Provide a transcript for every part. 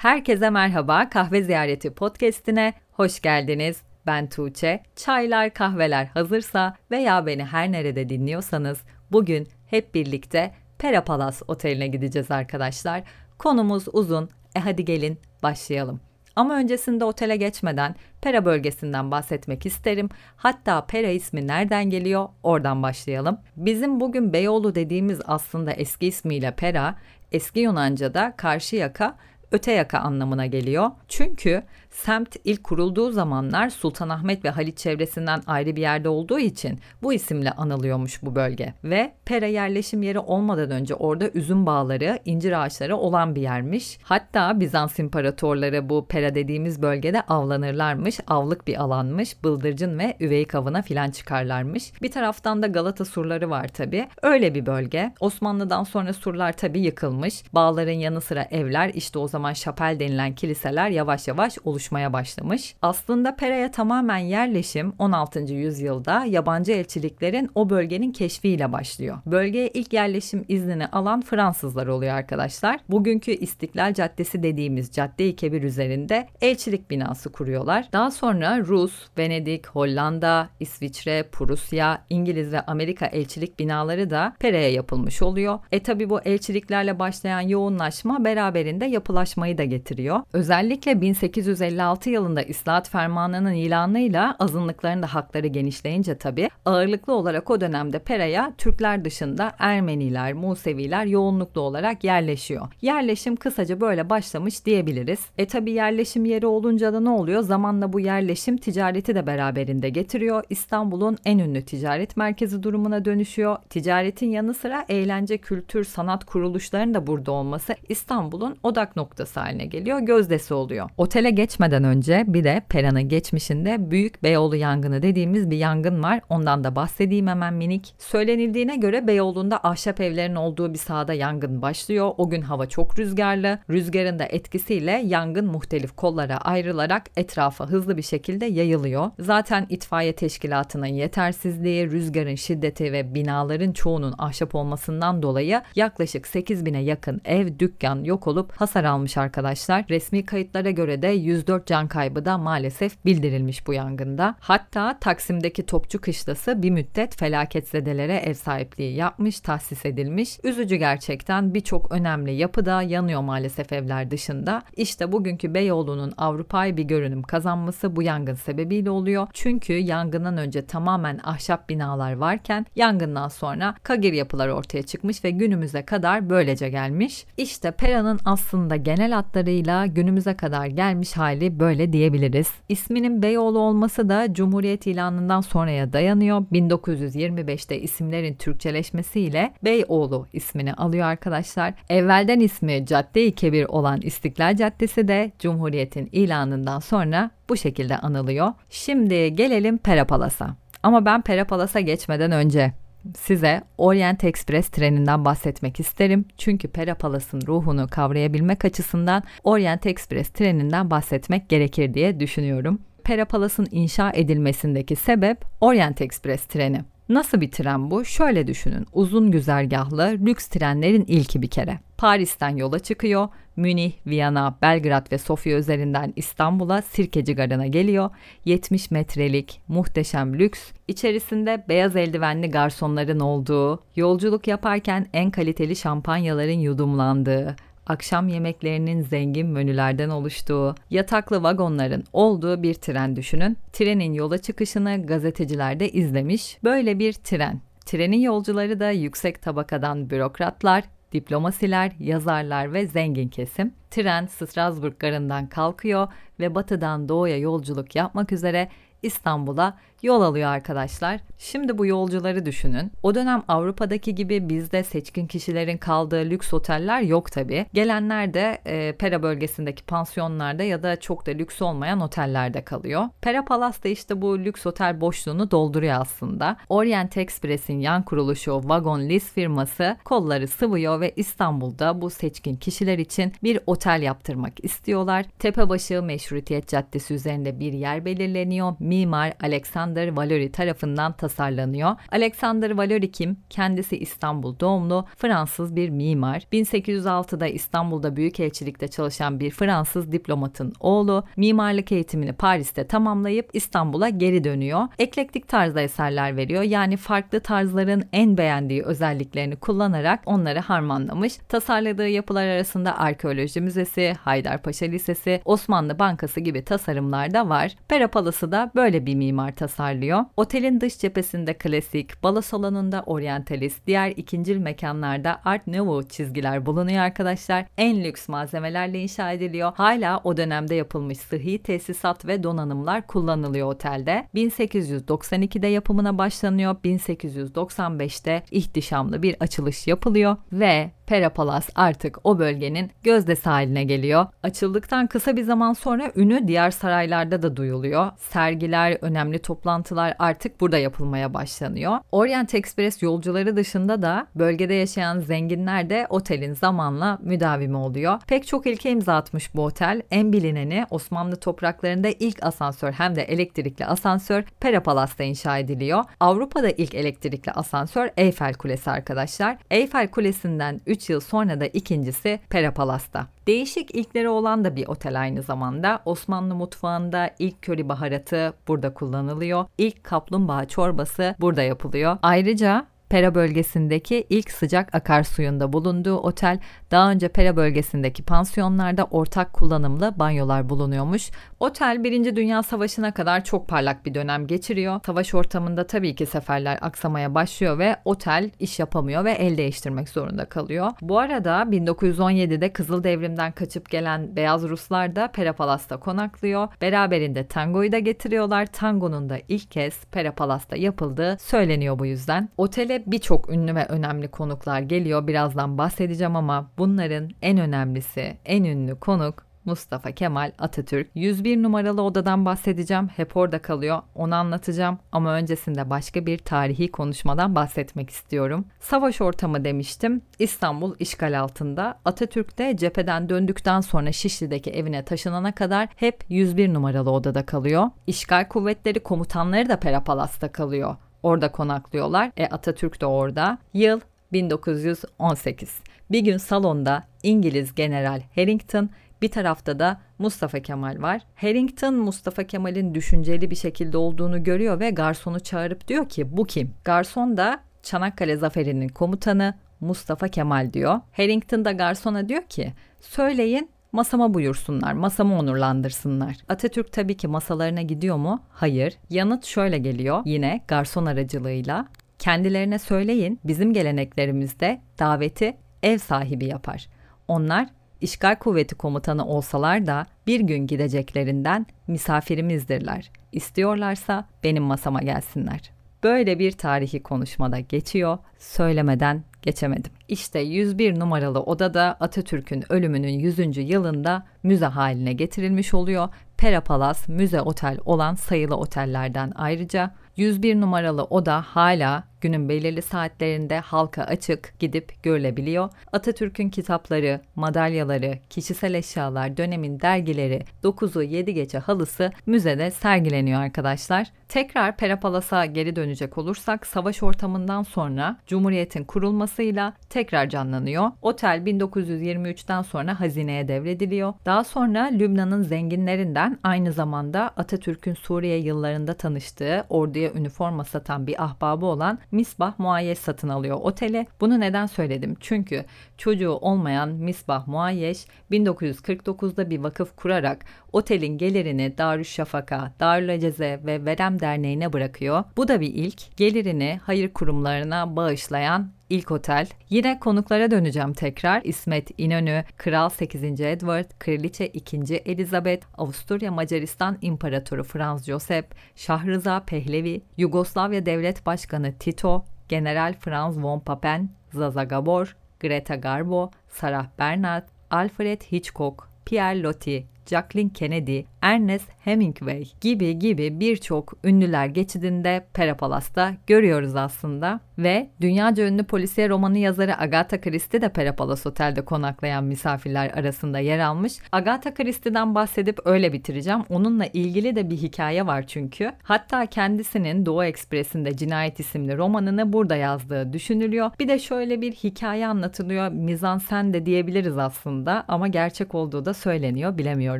Herkese merhaba. Kahve Ziyareti podcast'ine hoş geldiniz. Ben Tuğçe. Çaylar, kahveler hazırsa veya beni her nerede dinliyorsanız bugün hep birlikte Pera Palace Oteli'ne gideceğiz arkadaşlar. Konumuz uzun. E hadi gelin başlayalım. Ama öncesinde otele geçmeden Pera bölgesinden bahsetmek isterim. Hatta Pera ismi nereden geliyor? Oradan başlayalım. Bizim bugün Beyoğlu dediğimiz aslında eski ismiyle Pera, eski Yunanca'da karşı yaka öte yaka anlamına geliyor. Çünkü semt ilk kurulduğu zamanlar Sultanahmet ve Halit çevresinden ayrı bir yerde olduğu için bu isimle anılıyormuş bu bölge. Ve Pera yerleşim yeri olmadan önce orada üzüm bağları, incir ağaçları olan bir yermiş. Hatta Bizans imparatorları bu Pera dediğimiz bölgede avlanırlarmış. Avlık bir alanmış. Bıldırcın ve üveyik avına filan çıkarlarmış. Bir taraftan da Galata surları var tabi. Öyle bir bölge. Osmanlı'dan sonra surlar tabi yıkılmış. Bağların yanı sıra evler işte o zaman şapel denilen kiliseler yavaş yavaş oluşmuşlar oluşmaya başlamış. Aslında Pera'ya tamamen yerleşim 16. yüzyılda yabancı elçiliklerin o bölgenin keşfiyle başlıyor. Bölgeye ilk yerleşim iznini alan Fransızlar oluyor arkadaşlar. Bugünkü İstiklal Caddesi dediğimiz Cadde-i Kebir üzerinde elçilik binası kuruyorlar. Daha sonra Rus, Venedik, Hollanda, İsviçre, Prusya, İngiliz ve Amerika elçilik binaları da Pera'ya yapılmış oluyor. E tabi bu elçiliklerle başlayan yoğunlaşma beraberinde yapılaşmayı da getiriyor. Özellikle 1850 1956 yılında İslahat Fermanı'nın ilanıyla azınlıkların da hakları genişleyince tabi ağırlıklı olarak o dönemde Pera'ya Türkler dışında Ermeniler, Museviler yoğunluklu olarak yerleşiyor. Yerleşim kısaca böyle başlamış diyebiliriz. E tabi yerleşim yeri olunca da ne oluyor? Zamanla bu yerleşim ticareti de beraberinde getiriyor. İstanbul'un en ünlü ticaret merkezi durumuna dönüşüyor. Ticaretin yanı sıra eğlence, kültür, sanat kuruluşlarının da burada olması İstanbul'un odak noktası haline geliyor. Gözdesi oluyor. Otele geç geçmeden önce bir de Pera'nın geçmişinde Büyük Beyoğlu yangını dediğimiz bir yangın var. Ondan da bahsedeyim hemen minik. Söylenildiğine göre Beyoğlu'nda ahşap evlerin olduğu bir sahada yangın başlıyor. O gün hava çok rüzgarlı. Rüzgarın da etkisiyle yangın muhtelif kollara ayrılarak etrafa hızlı bir şekilde yayılıyor. Zaten itfaiye teşkilatının yetersizliği, rüzgarın şiddeti ve binaların çoğunun ahşap olmasından dolayı yaklaşık 8 bine yakın ev, dükkan yok olup hasar almış arkadaşlar. Resmi kayıtlara göre de 104 104 can kaybı da maalesef bildirilmiş bu yangında. Hatta Taksim'deki Topçu Kışlası bir müddet felaketzedelere ev sahipliği yapmış, tahsis edilmiş. Üzücü gerçekten birçok önemli yapı da yanıyor maalesef evler dışında. İşte bugünkü Beyoğlu'nun Avrupa'yı bir görünüm kazanması bu yangın sebebiyle oluyor. Çünkü yangından önce tamamen ahşap binalar varken yangından sonra kagir yapılar ortaya çıkmış ve günümüze kadar böylece gelmiş. İşte Pera'nın aslında genel hatlarıyla günümüze kadar gelmiş hali hali böyle diyebiliriz. İsminin Beyoğlu olması da Cumhuriyet ilanından sonraya dayanıyor. 1925'te isimlerin Türkçeleşmesiyle Beyoğlu ismini alıyor arkadaşlar. Evvelden ismi Cadde-i Kebir olan İstiklal Caddesi de Cumhuriyet'in ilanından sonra bu şekilde anılıyor. Şimdi gelelim Pera Palas'a. Ama ben Pera Palas'a geçmeden önce size Orient Express treninden bahsetmek isterim. Çünkü Pera Palas'ın ruhunu kavrayabilmek açısından Orient Express treninden bahsetmek gerekir diye düşünüyorum. Pera Palas'ın inşa edilmesindeki sebep Orient Express treni. Nasıl bir tren bu? Şöyle düşünün. Uzun güzergahlı lüks trenlerin ilki bir kere. Paris'ten yola çıkıyor. Münih, Viyana, Belgrad ve Sofya üzerinden İstanbul'a Sirkeci Garı'na geliyor. 70 metrelik muhteşem lüks, içerisinde beyaz eldivenli garsonların olduğu, yolculuk yaparken en kaliteli şampanyaların yudumlandığı, akşam yemeklerinin zengin menülerden oluştuğu, yataklı vagonların olduğu bir tren düşünün. Trenin yola çıkışını gazeteciler de izlemiş. Böyle bir tren. Trenin yolcuları da yüksek tabakadan bürokratlar, diplomasiler, yazarlar ve zengin kesim. Tren Strasbourg garından kalkıyor ve batıdan doğuya yolculuk yapmak üzere İstanbul'a yol alıyor arkadaşlar. Şimdi bu yolcuları düşünün. O dönem Avrupa'daki gibi bizde seçkin kişilerin kaldığı lüks oteller yok tabi. Gelenler de e, Pera bölgesindeki pansiyonlarda ya da çok da lüks olmayan otellerde kalıyor. Pera Palace da işte bu lüks otel boşluğunu dolduruyor aslında. Orient Express'in yan kuruluşu Wagon List firması kolları sıvıyor ve İstanbul'da bu seçkin kişiler için bir otel yaptırmak istiyorlar. Tepebaşı Meşrutiyet Caddesi üzerinde bir yer belirleniyor mimar Alexander Valori tarafından tasarlanıyor. Alexander Valori kim? Kendisi İstanbul doğumlu Fransız bir mimar. 1806'da İstanbul'da Büyükelçilikte çalışan bir Fransız diplomatın oğlu. Mimarlık eğitimini Paris'te tamamlayıp İstanbul'a geri dönüyor. Eklektik tarzda eserler veriyor. Yani farklı tarzların en beğendiği özelliklerini kullanarak onları harmanlamış. Tasarladığı yapılar arasında Arkeoloji Müzesi, Haydarpaşa Lisesi, Osmanlı Bankası gibi tasarımlar da var. Pera Palası da böyle bir mimar tasarlıyor. Otelin dış cephesinde klasik, balo salonunda oryantalist, diğer ikincil mekanlarda Art Nouveau çizgiler bulunuyor arkadaşlar. En lüks malzemelerle inşa ediliyor. Hala o dönemde yapılmış sıhhi tesisat ve donanımlar kullanılıyor otelde. 1892'de yapımına başlanıyor. 1895'te ihtişamlı bir açılış yapılıyor ve Pera Palas artık o bölgenin gözdesi haline geliyor. Açıldıktan kısa bir zaman sonra ünü diğer saraylarda da duyuluyor. Sergiler, önemli toplantılar artık burada yapılmaya başlanıyor. Orient Express yolcuları dışında da bölgede yaşayan zenginler de otelin zamanla müdavimi oluyor. Pek çok ilke imza atmış bu otel. En bilineni Osmanlı topraklarında ilk asansör hem de elektrikli asansör Pera Palas'ta inşa ediliyor. Avrupa'da ilk elektrikli asansör Eyfel Kulesi arkadaşlar. Eyfel Kulesi'nden 3 3 yıl sonra da ikincisi Pera Palas'ta. Değişik ilkleri olan da bir otel aynı zamanda. Osmanlı mutfağında ilk köri baharatı burada kullanılıyor. İlk kaplumbağa çorbası burada yapılıyor. Ayrıca Pera bölgesindeki ilk sıcak akarsuyunda bulunduğu otel daha önce Pera bölgesindeki pansiyonlarda ortak kullanımlı banyolar bulunuyormuş. Otel 1. Dünya Savaşı'na kadar çok parlak bir dönem geçiriyor. Savaş ortamında tabii ki seferler aksamaya başlıyor ve otel iş yapamıyor ve el değiştirmek zorunda kalıyor. Bu arada 1917'de Kızıl Devrim'den kaçıp gelen Beyaz Ruslar da Pera Palas'ta konaklıyor. Beraberinde tangoyu da getiriyorlar. Tangonun da ilk kez Pera Palas'ta yapıldığı söyleniyor bu yüzden. Otele birçok ünlü ve önemli konuklar geliyor. Birazdan bahsedeceğim ama bunların en önemlisi, en ünlü konuk Mustafa Kemal Atatürk. 101 numaralı odadan bahsedeceğim. Hep orada kalıyor. Onu anlatacağım ama öncesinde başka bir tarihi konuşmadan bahsetmek istiyorum. Savaş ortamı demiştim. İstanbul işgal altında. Atatürk de cepheden döndükten sonra Şişli'deki evine taşınana kadar hep 101 numaralı odada kalıyor. İşgal kuvvetleri komutanları da Perapalas'ta kalıyor. Orada konaklıyorlar. E Atatürk de orada. Yıl 1918. Bir gün salonda İngiliz General Harrington bir tarafta da Mustafa Kemal var. Harrington Mustafa Kemal'in düşünceli bir şekilde olduğunu görüyor ve garsonu çağırıp diyor ki bu kim? Garson da Çanakkale Zaferi'nin komutanı Mustafa Kemal diyor. Harrington da garsona diyor ki söyleyin masama buyursunlar, masamı onurlandırsınlar. Atatürk tabii ki masalarına gidiyor mu? Hayır. Yanıt şöyle geliyor yine garson aracılığıyla. Kendilerine söyleyin bizim geleneklerimizde daveti ev sahibi yapar. Onlar işgal kuvveti komutanı olsalar da bir gün gideceklerinden misafirimizdirler. İstiyorlarsa benim masama gelsinler. Böyle bir tarihi konuşmada geçiyor, söylemeden geçemedim. İşte 101 numaralı odada Atatürk'ün ölümünün 100. yılında müze haline getirilmiş oluyor. Pera Palas müze otel olan sayılı otellerden ayrıca 101 numaralı oda hala günün belirli saatlerinde halka açık gidip görülebiliyor. Atatürk'ün kitapları, madalyaları, kişisel eşyalar, dönemin dergileri, 9'u 7 gece halısı müzede sergileniyor arkadaşlar. Tekrar Perapalas'a geri dönecek olursak savaş ortamından sonra Cumhuriyet'in kurulmasıyla tekrar canlanıyor. Otel 1923'ten sonra hazineye devrediliyor. Daha sonra Lübnan'ın zenginlerinden aynı zamanda Atatürk'ün Suriye yıllarında tanıştığı orduya üniforma satan bir ahbabı olan Misbah Muayyeş satın alıyor otele. Bunu neden söyledim? Çünkü çocuğu olmayan Misbah Muayyeş 1949'da bir vakıf kurarak otelin gelirini Darüşşafaka, Darülaceze ve Verem Derneği'ne bırakıyor. Bu da bir ilk. Gelirini hayır kurumlarına bağışlayan ilk otel. Yine konuklara döneceğim tekrar. İsmet İnönü, Kral 8. Edward, Kraliçe 2. Elizabeth, Avusturya Macaristan İmparatoru Franz Josep, Şahrıza Pehlevi, Yugoslavya Devlet Başkanı Tito, General Franz von Papen, Zaza Gabor, Greta Garbo, Sarah Bernhardt, Alfred Hitchcock, Pierre Loti, Jacqueline Kennedy, Ernest Hemingway gibi gibi birçok ünlüler geçidinde Pera Palas'ta görüyoruz aslında. Ve dünyaca ünlü polisiye romanı yazarı Agatha Christie de Pera Palace Otel'de konaklayan misafirler arasında yer almış. Agatha Christie'den bahsedip öyle bitireceğim. Onunla ilgili de bir hikaye var çünkü. Hatta kendisinin Doğu Ekspresi'nde Cinayet isimli romanını burada yazdığı düşünülüyor. Bir de şöyle bir hikaye anlatılıyor. Mizansen de diyebiliriz aslında ama gerçek olduğu da söyleniyor bilemiyorum.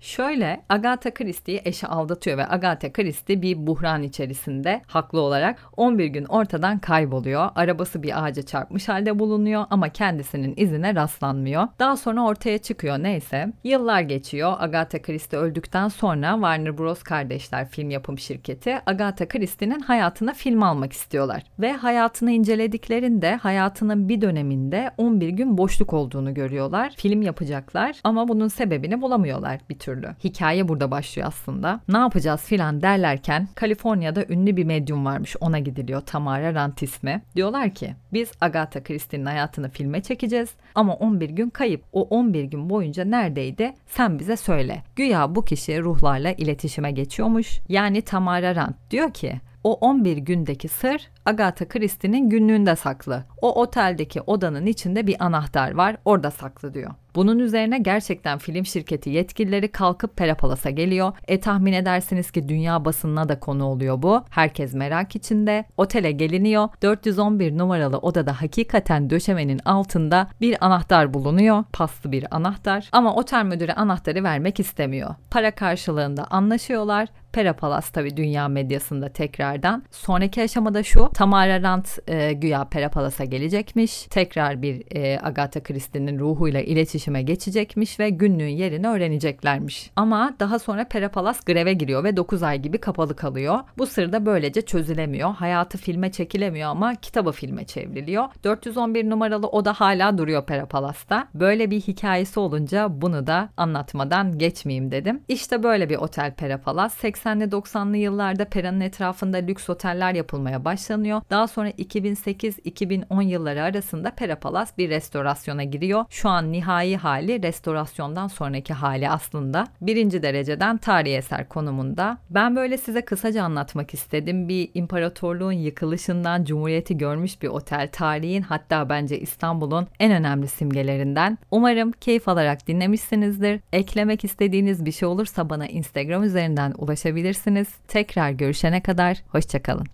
Şöyle Agatha Christie'yi eşi aldatıyor ve Agatha Christie bir buhran içerisinde haklı olarak 11 gün ortadan kayboluyor. Arabası bir ağaca çarpmış halde bulunuyor ama kendisinin izine rastlanmıyor. Daha sonra ortaya çıkıyor neyse. Yıllar geçiyor. Agatha Christie öldükten sonra Warner Bros. kardeşler film yapım şirketi Agatha Christie'nin hayatına film almak istiyorlar. Ve hayatını incelediklerinde hayatının bir döneminde 11 gün boşluk olduğunu görüyorlar. Film yapacaklar ama bunun sebebini bulamıyorlar bir türlü. Hikaye burada başlıyor aslında. Ne yapacağız filan derlerken Kaliforniya'da ünlü bir medyum varmış ona gidiliyor Tamara Rant ismi. Diyorlar ki biz Agatha Christie'nin hayatını filme çekeceğiz ama 11 gün kayıp. O 11 gün boyunca neredeydi? Sen bize söyle. Güya bu kişi ruhlarla iletişime geçiyormuş. Yani Tamara Rant diyor ki o 11 gündeki sır Agatha Christie'nin günlüğünde saklı. O oteldeki odanın içinde bir anahtar var, orada saklı diyor. Bunun üzerine gerçekten film şirketi yetkilileri kalkıp Perapalas'a geliyor. E tahmin edersiniz ki dünya basınına da konu oluyor bu. Herkes merak içinde. Otele geliniyor. 411 numaralı odada hakikaten döşemenin altında bir anahtar bulunuyor. Paslı bir anahtar. Ama otel müdürü anahtarı vermek istemiyor. Para karşılığında anlaşıyorlar. Perapalas tabi dünya medyasında tekrardan. Sonraki aşamada şu. Tamara Rant e, güya Perapalas'a gelecekmiş. Tekrar bir e, Agatha Christie'nin ruhuyla iletişime geçecekmiş ve günlüğün yerini öğreneceklermiş. Ama daha sonra Perapalas greve giriyor ve 9 ay gibi kapalı kalıyor. Bu sır da böylece çözülemiyor. Hayatı filme çekilemiyor ama kitabı filme çevriliyor. 411 numaralı oda hala duruyor Perapalas'ta. Böyle bir hikayesi olunca bunu da anlatmadan geçmeyeyim dedim. İşte böyle bir otel Perapalas. 80'li 90'lı yıllarda Pera'nın etrafında lüks oteller yapılmaya başlanıyor. Daha sonra 2008-2010 yılları arasında Pera Palace bir restorasyona giriyor. Şu an nihai hali restorasyondan sonraki hali aslında birinci dereceden tarihi eser konumunda. Ben böyle size kısaca anlatmak istedim. Bir imparatorluğun yıkılışından cumhuriyeti görmüş bir otel. Tarihin hatta bence İstanbul'un en önemli simgelerinden. Umarım keyif alarak dinlemişsinizdir. Eklemek istediğiniz bir şey olursa bana Instagram üzerinden ulaşabilirsiniz. Tekrar görüşene kadar hoşçakalın.